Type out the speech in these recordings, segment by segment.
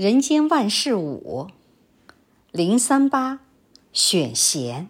人间万事五，零三八选贤。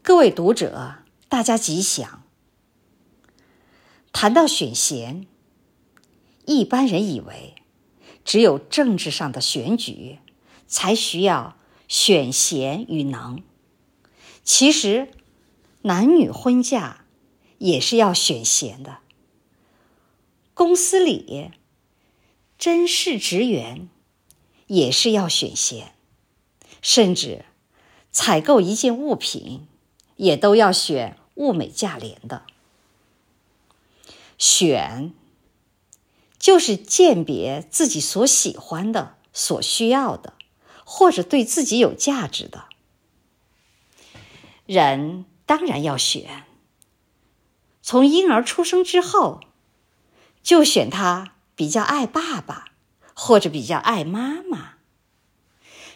各位读者，大家吉祥。谈到选贤，一般人以为只有政治上的选举才需要选贤与能，其实男女婚嫁也是要选贤的。公司里甄试职员也是要选贤，甚至采购一件物品。也都要选物美价廉的。选就是鉴别自己所喜欢的、所需要的，或者对自己有价值的。人当然要选，从婴儿出生之后，就选他比较爱爸爸，或者比较爱妈妈，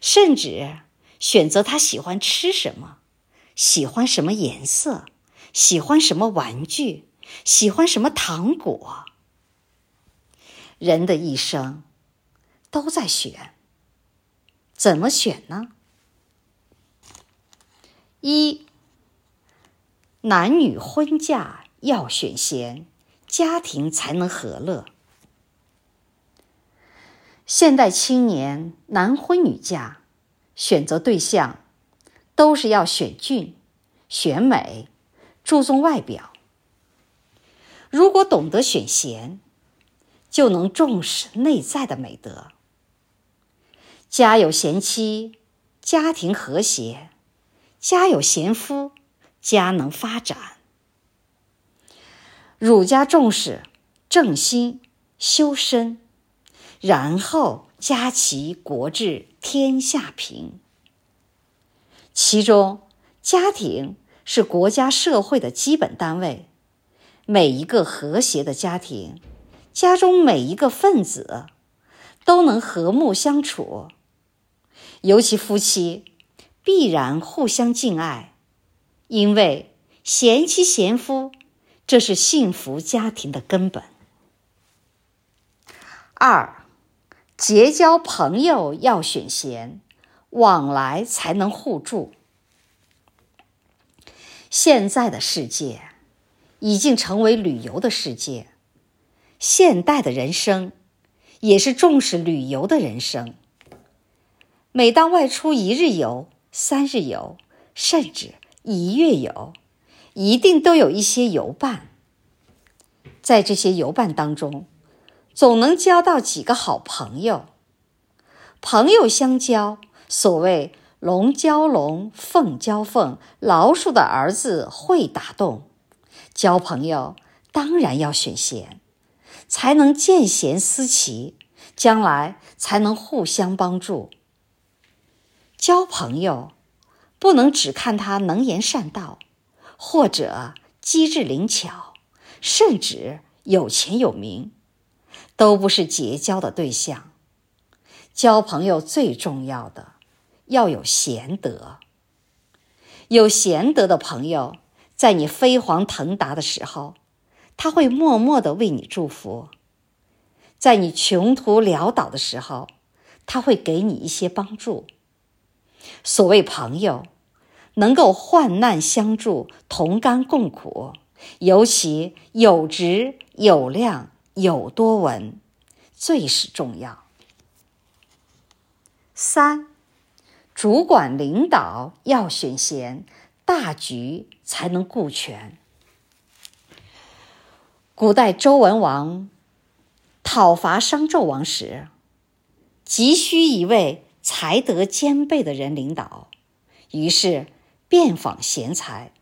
甚至选择他喜欢吃什么。喜欢什么颜色？喜欢什么玩具？喜欢什么糖果？人的一生都在选，怎么选呢？一，男女婚嫁要选贤，家庭才能和乐。现代青年男婚女嫁，选择对象。都是要选俊、选美，注重外表。如果懂得选贤，就能重视内在的美德。家有贤妻，家庭和谐；家有贤夫，家能发展。儒家重视正心、修身，然后家齐国治，天下平。其中，家庭是国家社会的基本单位。每一个和谐的家庭，家中每一个分子都能和睦相处。尤其夫妻，必然互相敬爱，因为贤妻贤夫，这是幸福家庭的根本。二，结交朋友要选贤。往来才能互助。现在的世界已经成为旅游的世界，现代的人生也是重视旅游的人生。每当外出一日游、三日游，甚至一月游，一定都有一些游伴。在这些游伴当中，总能交到几个好朋友。朋友相交。所谓龙交龙，凤交凤，老鼠的儿子会打洞。交朋友当然要选贤，才能见贤思齐，将来才能互相帮助。交朋友不能只看他能言善道，或者机智灵巧，甚至有钱有名，都不是结交的对象。交朋友最重要的。要有贤德，有贤德的朋友，在你飞黄腾达的时候，他会默默的为你祝福；在你穷途潦倒的时候，他会给你一些帮助。所谓朋友，能够患难相助，同甘共苦，尤其有直有量有多闻，最是重要。三。主管领导要选贤，大局才能顾全。古代周文王讨伐商纣王时，急需一位才德兼备的人领导，于是遍访贤才。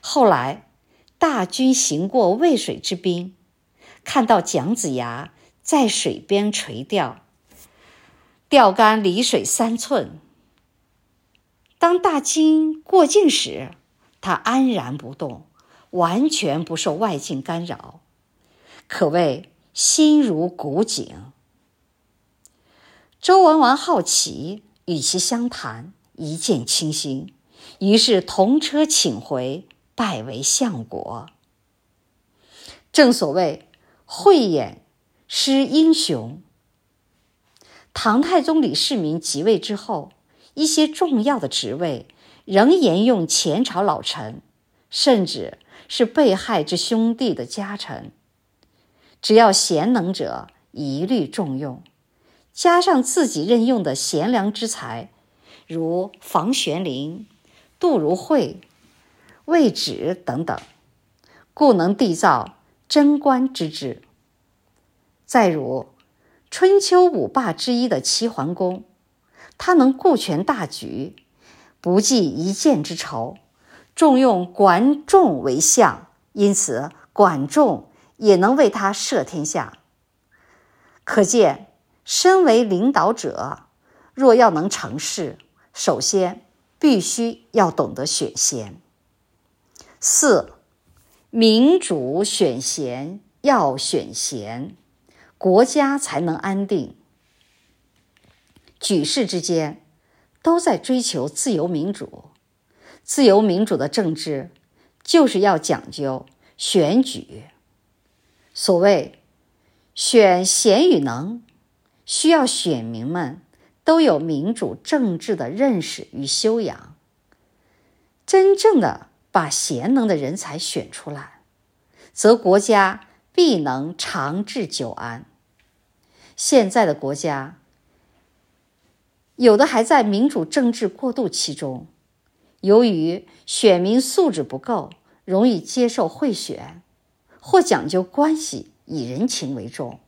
后来大军行过渭水之滨，看到姜子牙在水边垂钓。钓竿离水三寸。当大鲸过境时，他安然不动，完全不受外境干扰，可谓心如古井。周文王好奇，与其相谈，一见倾心，于是同车请回，拜为相国。正所谓慧眼识英雄。唐太宗李世民即位之后，一些重要的职位仍沿用前朝老臣，甚至是被害之兄弟的家臣。只要贤能者，一律重用，加上自己任用的贤良之才，如房玄龄、杜如晦、魏祉等等，故能缔造贞观之治。再如春秋五霸之一的齐桓公，他能顾全大局，不计一箭之仇，重用管仲为相，因此管仲也能为他摄天下。可见，身为领导者，若要能成事，首先必须要懂得选贤。四，民主选贤，要选贤。国家才能安定。举世之间都在追求自由民主，自由民主的政治就是要讲究选举。所谓选贤与能，需要选民们都有民主政治的认识与修养，真正的把贤能的人才选出来，则国家必能长治久安。现在的国家，有的还在民主政治过渡期中，由于选民素质不够，容易接受贿选，或讲究关系，以人情为重，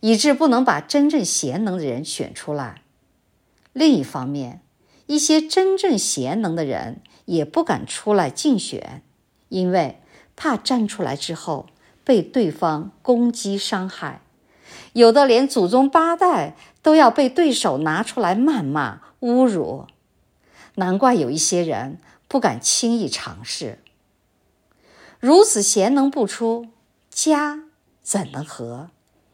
以致不能把真正贤能的人选出来。另一方面，一些真正贤能的人也不敢出来竞选，因为怕站出来之后被对方攻击伤害，有的连祖宗八代都要被对手拿出来谩骂侮辱。难怪有一些人不敢轻易尝试。如此贤能不出，家怎能和？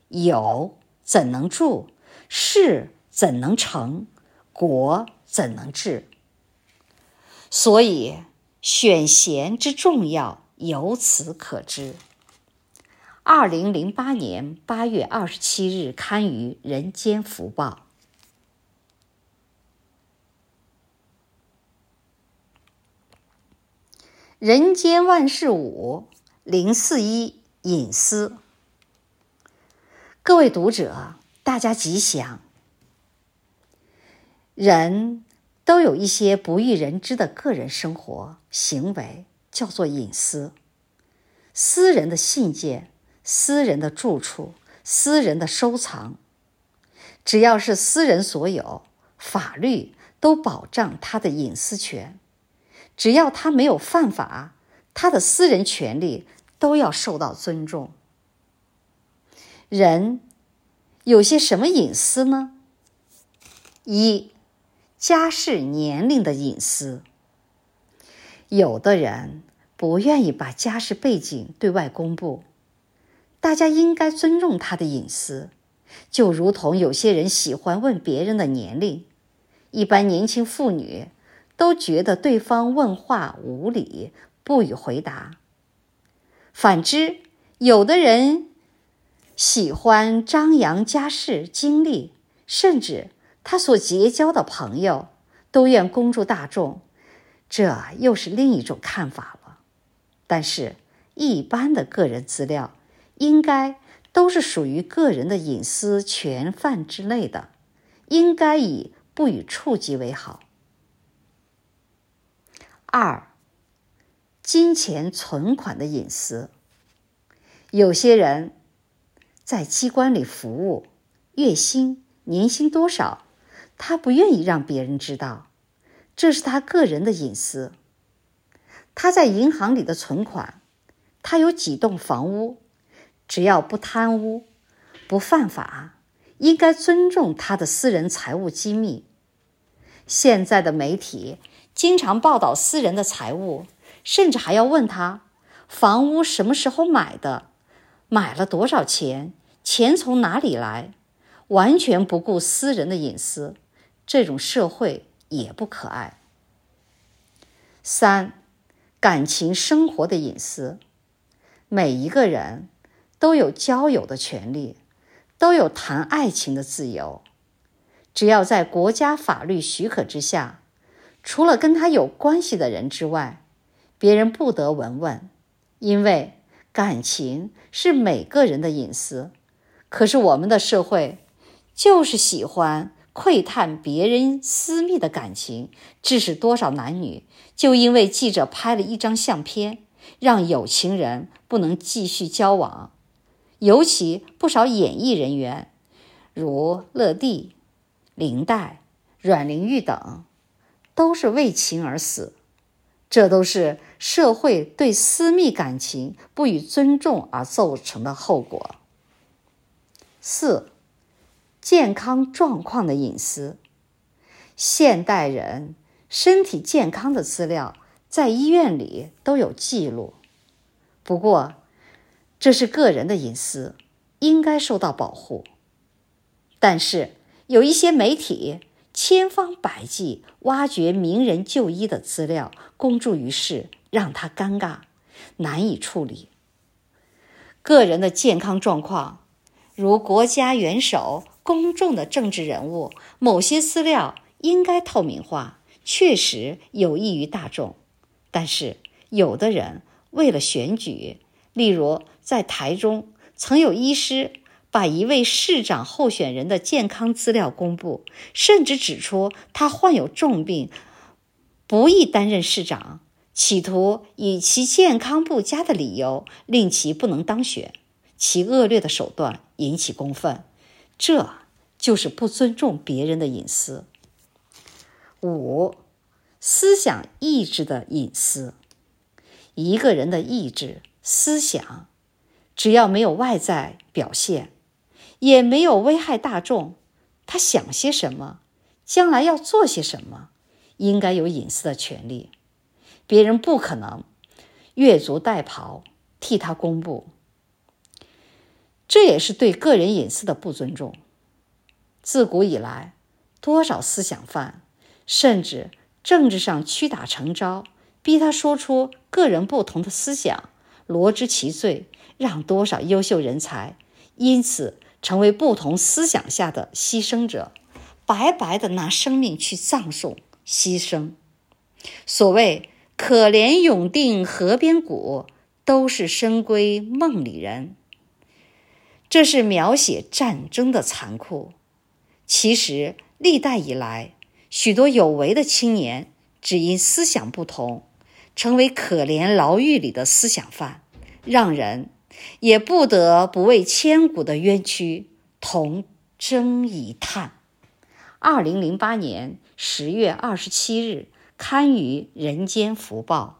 友怎能助？事怎能成？国怎能治？所以选贤之重要，由此可知。二零零八年八月二十七日刊于《人间福报》。人间万事五零四一隐私。各位读者，大家吉祥。人都有一些不欲人知的个人生活行为，叫做隐私。私人的信件、私人的住处、私人的收藏，只要是私人所有，法律都保障他的隐私权。只要他没有犯法，他的私人权利都要受到尊重。人有些什么隐私呢？一、家世年龄的隐私。有的人不愿意把家世背景对外公布，大家应该尊重他的隐私。就如同有些人喜欢问别人的年龄，一般年轻妇女都觉得对方问话无礼，不予回答。反之，有的人喜欢张扬家世经历，甚至。他所结交的朋友都愿公诸大众，这又是另一种看法了。但是，一般的个人资料应该都是属于个人的隐私权范之内的，应该以不予触及为好。二，金钱存款的隐私，有些人在机关里服务，月薪、年薪多少？他不愿意让别人知道，这是他个人的隐私。他在银行里的存款，他有几栋房屋，只要不贪污、不犯法，应该尊重他的私人财务机密。现在的媒体经常报道私人的财务，甚至还要问他房屋什么时候买的，买了多少钱，钱从哪里来，完全不顾私人的隐私。这种社会也不可爱。三，感情生活的隐私，每一个人都有交友的权利，都有谈爱情的自由，只要在国家法律许可之下，除了跟他有关系的人之外，别人不得闻问，因为感情是每个人的隐私。可是我们的社会就是喜欢窥探别人私密的感情，致使多少男女就因为记者拍了一张相片，让有情人不能继续交往。尤其不少演艺人员，如乐蒂、林黛、阮玲玉等，都是为情而死。这都是社会对私密感情不予尊重而造成的后果。四、健康状况的隐私。现代人身体健康的资料在医院里都有记录，不过，这是个人的隐私，应该受到保护。但是有一些媒体千方百计挖掘名人就医的资料，公诸于世，让他尴尬，难以处理。个人的健康状况，如国家元首、公众的政治人物，某些资料应该透明化，确实有益于大众。但是有的人为了选举，例如，在台中，曾有医师把一位市长候选人的健康资料公布，甚至指出他患有重病，不宜担任市长，企图以其健康不佳的理由令其不能当选。其恶劣的手段引起公愤，这就是不尊重别人的隐私。五、思想意志的隐私。一个人的意志、思想，只要没有外在表现，也没有危害大众，他想些什么，将来要做些什么，应该有隐私的权利。别人不可能越俎代庖替他公布，这也是对个人隐私的不尊重。自古以来，多少思想犯，甚至政治上屈打成招。逼他说出个人不同的思想，罗织其罪，让多少优秀人才因此成为不同思想下的牺牲者，白白的拿生命去葬送牺牲。所谓“可怜永定河边骨，都是深闺梦里人”，这是描写战争的残酷。其实历代以来，许多有为的青年只因思想不同。成为可怜牢狱里的思想犯，让人也不得不为千古的冤屈同声一叹。二零零八年十月二十七日，刊于《人间福报》。